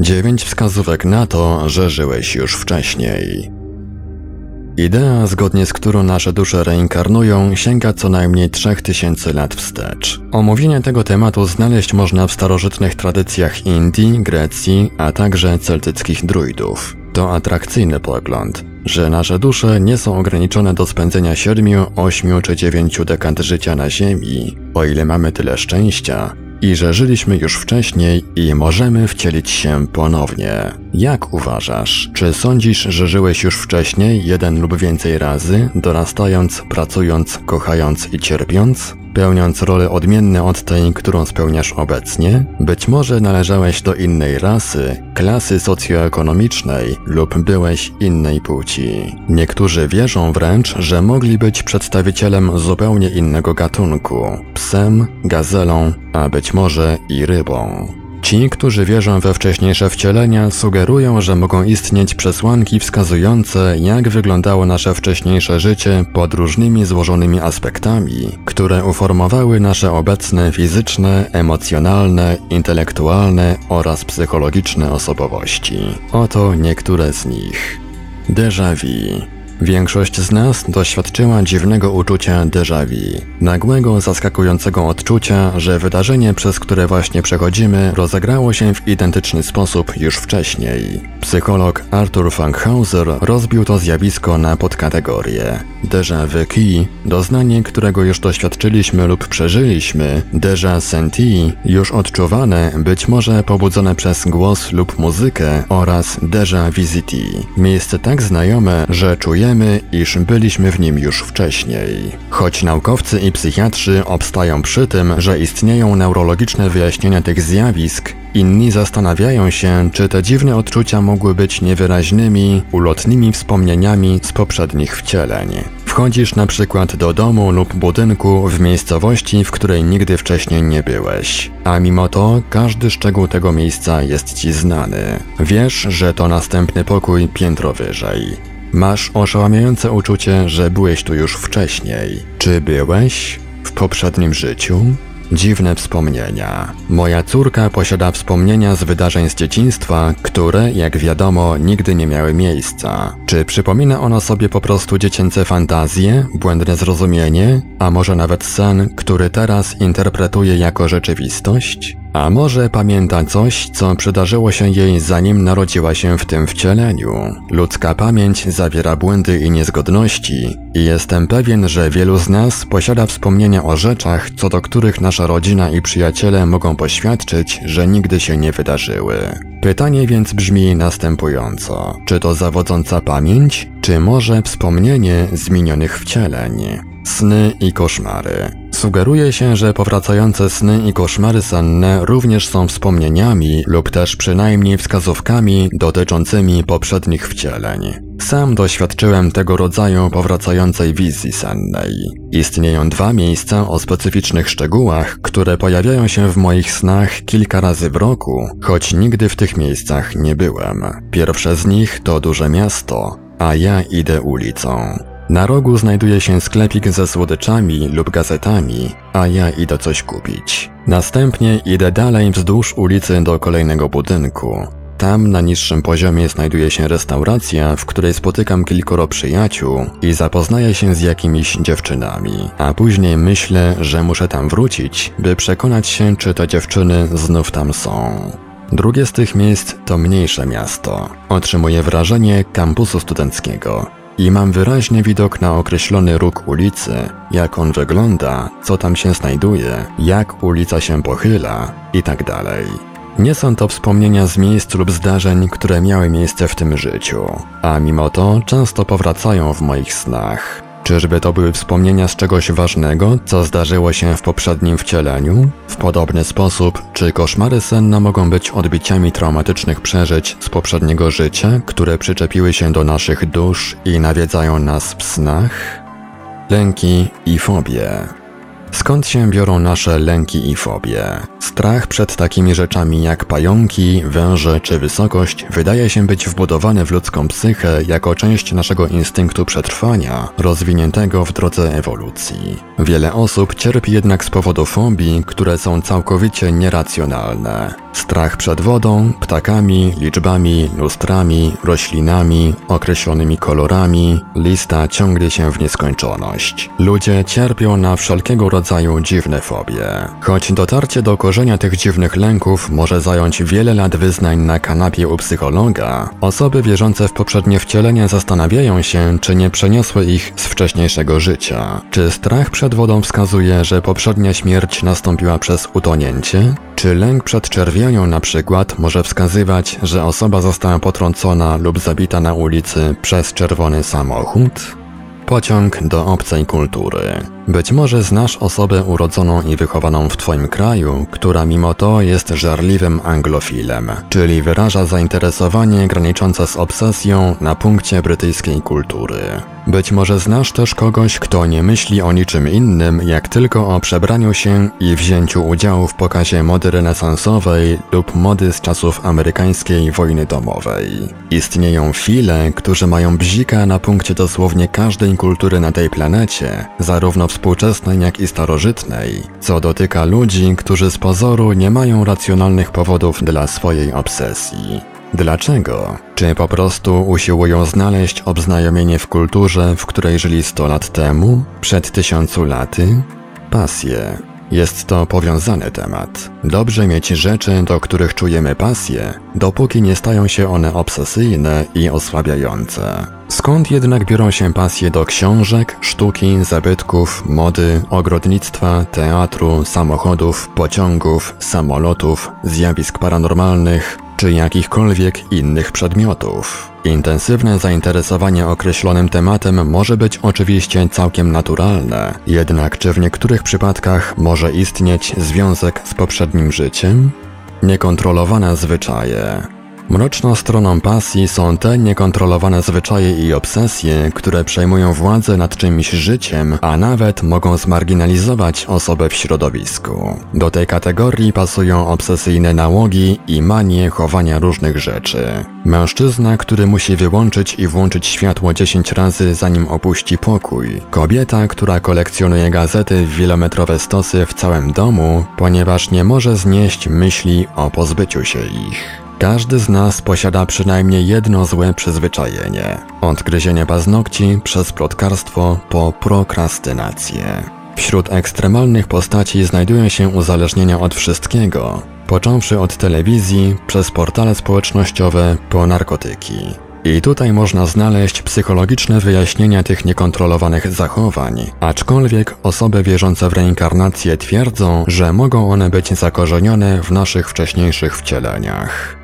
Dziewięć wskazówek na to, że żyłeś już wcześniej. Idea, zgodnie z którą nasze dusze reinkarnują, sięga co najmniej 3000 lat wstecz. Omówienie tego tematu znaleźć można w starożytnych tradycjach Indii, Grecji, a także celtyckich druidów. To atrakcyjny pogląd, że nasze dusze nie są ograniczone do spędzenia 7, 8 czy 9 dekad życia na Ziemi, o ile mamy tyle szczęścia, i że żyliśmy już wcześniej i możemy wcielić się ponownie. Jak uważasz? Czy sądzisz, że żyłeś już wcześniej jeden lub więcej razy, dorastając, pracując, kochając i cierpiąc? Pełniąc role odmienne od tej, którą spełniasz obecnie, być może należałeś do innej rasy, klasy socjoekonomicznej lub byłeś innej płci. Niektórzy wierzą wręcz, że mogli być przedstawicielem zupełnie innego gatunku psem, gazelą, a być może i rybą. Ci, którzy wierzą we wcześniejsze wcielenia, sugerują, że mogą istnieć przesłanki wskazujące, jak wyglądało nasze wcześniejsze życie pod różnymi złożonymi aspektami, które uformowały nasze obecne fizyczne, emocjonalne, intelektualne oraz psychologiczne osobowości. Oto niektóre z nich. Déjà vu Większość z nas doświadczyła dziwnego uczucia déjà vu, nagłego, zaskakującego odczucia, że wydarzenie, przez które właśnie przechodzimy, rozegrało się w identyczny sposób już wcześniej. Psycholog Arthur Funkhauser rozbił to zjawisko na podkategorie. Déjà vu doznanie, którego już doświadczyliśmy lub przeżyliśmy, déjà senti, już odczuwane, być może pobudzone przez głos lub muzykę oraz déjà visiti, miejsce tak znajome, że czujemy, wiemy, iż byliśmy w nim już wcześniej. Choć naukowcy i psychiatrzy obstają przy tym, że istnieją neurologiczne wyjaśnienia tych zjawisk, inni zastanawiają się, czy te dziwne odczucia mogły być niewyraźnymi, ulotnymi wspomnieniami z poprzednich wcieleń. Wchodzisz na przykład do domu lub budynku w miejscowości, w której nigdy wcześniej nie byłeś, a mimo to każdy szczegół tego miejsca jest ci znany. Wiesz, że to następny pokój piętro wyżej. Masz oszałamiające uczucie, że byłeś tu już wcześniej. Czy byłeś? W poprzednim życiu? Dziwne wspomnienia. Moja córka posiada wspomnienia z wydarzeń z dzieciństwa, które, jak wiadomo, nigdy nie miały miejsca. Czy przypomina ona sobie po prostu dziecięce fantazje, błędne zrozumienie, a może nawet sen, który teraz interpretuje jako rzeczywistość? A może pamięta coś, co przydarzyło się jej zanim narodziła się w tym wcieleniu? Ludzka pamięć zawiera błędy i niezgodności i jestem pewien, że wielu z nas posiada wspomnienia o rzeczach, co do których nasza rodzina i przyjaciele mogą poświadczyć, że nigdy się nie wydarzyły. Pytanie więc brzmi następująco: czy to zawodząca pamięć, czy może wspomnienie z minionych wcieleń? Sny i koszmary. Sugeruje się, że powracające sny i koszmary senne również są wspomnieniami lub też przynajmniej wskazówkami dotyczącymi poprzednich wcieleń. Sam doświadczyłem tego rodzaju powracającej wizji sennej. Istnieją dwa miejsca o specyficznych szczegółach, które pojawiają się w moich snach kilka razy w roku, choć nigdy w tych miejscach nie byłem. Pierwsze z nich to duże miasto, a ja idę ulicą. Na rogu znajduje się sklepik ze słodyczami lub gazetami, a ja idę coś kupić. Następnie idę dalej wzdłuż ulicy do kolejnego budynku. Tam na niższym poziomie znajduje się restauracja, w której spotykam kilkoro przyjaciół i zapoznaję się z jakimiś dziewczynami. A później myślę, że muszę tam wrócić, by przekonać się, czy te dziewczyny znów tam są. Drugie z tych miejsc to mniejsze miasto. Otrzymuję wrażenie kampusu studenckiego i mam wyraźny widok na określony róg ulicy, jak on wygląda, co tam się znajduje, jak ulica się pochyla itd. Tak Nie są to wspomnienia z miejsc lub zdarzeń, które miały miejsce w tym życiu, a mimo to często powracają w moich snach. Czyżby to były wspomnienia z czegoś ważnego, co zdarzyło się w poprzednim wcieleniu? W podobny sposób, czy koszmary senne mogą być odbiciami traumatycznych przeżyć z poprzedniego życia, które przyczepiły się do naszych dusz i nawiedzają nas w snach? Lęki i fobie. Skąd się biorą nasze lęki i fobie? Strach przed takimi rzeczami jak pająki, węże czy wysokość wydaje się być wbudowany w ludzką psychę jako część naszego instynktu przetrwania, rozwiniętego w drodze ewolucji. Wiele osób cierpi jednak z powodu fobii, które są całkowicie nieracjonalne. Strach przed wodą, ptakami, liczbami, lustrami, roślinami, określonymi kolorami, lista ciągnie się w nieskończoność. Ludzie cierpią na wszelkiego rodzaju dziwne fobie. Choć dotarcie do korzenia tych dziwnych lęków może zająć wiele lat wyznań na kanapie u psychologa, osoby wierzące w poprzednie wcielenia zastanawiają się, czy nie przeniosły ich z wcześniejszego życia. Czy strach przed wodą wskazuje, że poprzednia śmierć nastąpiła przez utonięcie? Czy lęk przed czerwienią na przykład może wskazywać, że osoba została potrącona lub zabita na ulicy przez czerwony samochód? Pociąg do obcej kultury. Być może znasz osobę urodzoną i wychowaną w Twoim kraju, która mimo to jest żarliwym anglofilem, czyli wyraża zainteresowanie graniczące z obsesją na punkcie brytyjskiej kultury. Być może znasz też kogoś, kto nie myśli o niczym innym, jak tylko o przebraniu się i wzięciu udziału w pokazie mody renesansowej lub mody z czasów amerykańskiej wojny domowej. Istnieją file, którzy mają bzika na punkcie dosłownie każdej kultury na tej planecie, zarówno współczesnej, jak i starożytnej, co dotyka ludzi, którzy z pozoru nie mają racjonalnych powodów dla swojej obsesji. Dlaczego? Czy po prostu usiłują znaleźć obznajomienie w kulturze, w której żyli 100 lat temu, przed tysiącu laty? Pasje. Jest to powiązany temat. Dobrze mieć rzeczy, do których czujemy pasję, dopóki nie stają się one obsesyjne i osłabiające. Skąd jednak biorą się pasje do książek, sztuki, zabytków, mody, ogrodnictwa, teatru, samochodów, pociągów, samolotów, zjawisk paranormalnych, czy jakichkolwiek innych przedmiotów. Intensywne zainteresowanie określonym tematem może być oczywiście całkiem naturalne, jednak czy w niektórych przypadkach może istnieć związek z poprzednim życiem? Niekontrolowane zwyczaje. Mroczną stroną pasji są te niekontrolowane zwyczaje i obsesje, które przejmują władzę nad czymś życiem, a nawet mogą zmarginalizować osobę w środowisku. Do tej kategorii pasują obsesyjne nałogi i manie chowania różnych rzeczy. Mężczyzna, który musi wyłączyć i włączyć światło 10 razy zanim opuści pokój. Kobieta, która kolekcjonuje gazety w wielometrowe stosy w całym domu, ponieważ nie może znieść myśli o pozbyciu się ich. Każdy z nas posiada przynajmniej jedno złe przyzwyczajenie. Od gryzienia paznokci przez plotkarstwo po prokrastynację. Wśród ekstremalnych postaci znajdują się uzależnienia od wszystkiego, począwszy od telewizji, przez portale społecznościowe, po narkotyki. I tutaj można znaleźć psychologiczne wyjaśnienia tych niekontrolowanych zachowań, aczkolwiek osoby wierzące w reinkarnację twierdzą, że mogą one być zakorzenione w naszych wcześniejszych wcieleniach.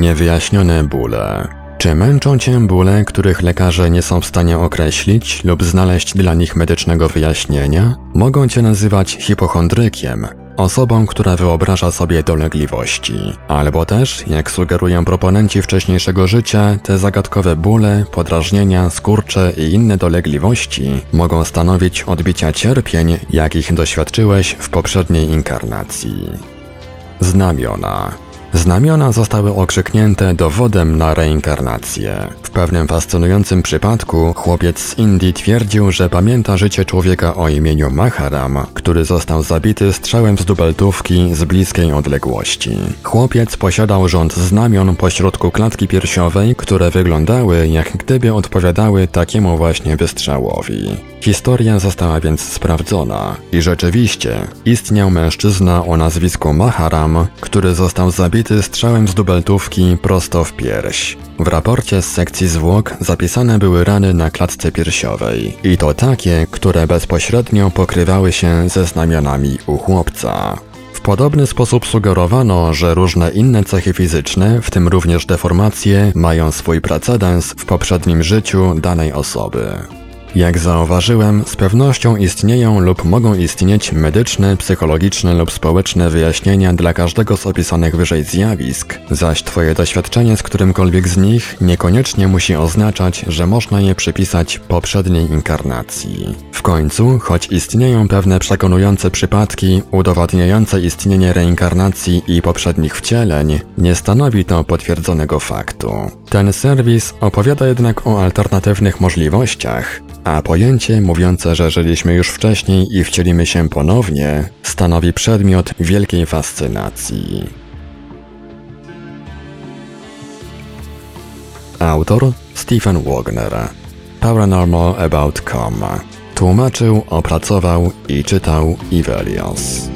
Niewyjaśnione bóle. Czy męczą cię bóle, których lekarze nie są w stanie określić lub znaleźć dla nich medycznego wyjaśnienia? Mogą cię nazywać hipochondrykiem, osobą, która wyobraża sobie dolegliwości. Albo też, jak sugerują proponenci wcześniejszego życia, te zagadkowe bóle, podrażnienia, skurcze i inne dolegliwości mogą stanowić odbicia cierpień, jakich doświadczyłeś w poprzedniej inkarnacji. Znamiona. Znamiona zostały okrzyknięte dowodem na reinkarnację. W pewnym fascynującym przypadku chłopiec z Indii twierdził, że pamięta życie człowieka o imieniu Maharam, który został zabity strzałem z dubeltówki z bliskiej odległości. Chłopiec posiadał rząd znamion pośrodku klatki piersiowej, które wyglądały jak gdyby odpowiadały takiemu właśnie wystrzałowi. Historia została więc sprawdzona i rzeczywiście istniał mężczyzna o nazwisku Maharam, który został zabity strzałem z dubeltówki prosto w pierś. W raporcie z sekcji zwłok zapisane były rany na klatce piersiowej i to takie, które bezpośrednio pokrywały się ze znamionami u chłopca. W podobny sposób sugerowano, że różne inne cechy fizyczne, w tym również deformacje, mają swój precedens w poprzednim życiu danej osoby. Jak zauważyłem, z pewnością istnieją lub mogą istnieć medyczne, psychologiczne lub społeczne wyjaśnienia dla każdego z opisanych wyżej zjawisk, zaś Twoje doświadczenie z którymkolwiek z nich niekoniecznie musi oznaczać, że można je przypisać poprzedniej inkarnacji. W końcu, choć istnieją pewne przekonujące przypadki udowadniające istnienie reinkarnacji i poprzednich wcieleń, nie stanowi to potwierdzonego faktu. Ten serwis opowiada jednak o alternatywnych możliwościach, a pojęcie mówiące, że żyliśmy już wcześniej i wcielimy się ponownie, stanowi przedmiot wielkiej fascynacji. Autor Stephen Wagner. Paranormal About.com. Tłumaczył, opracował i czytał Ivelios.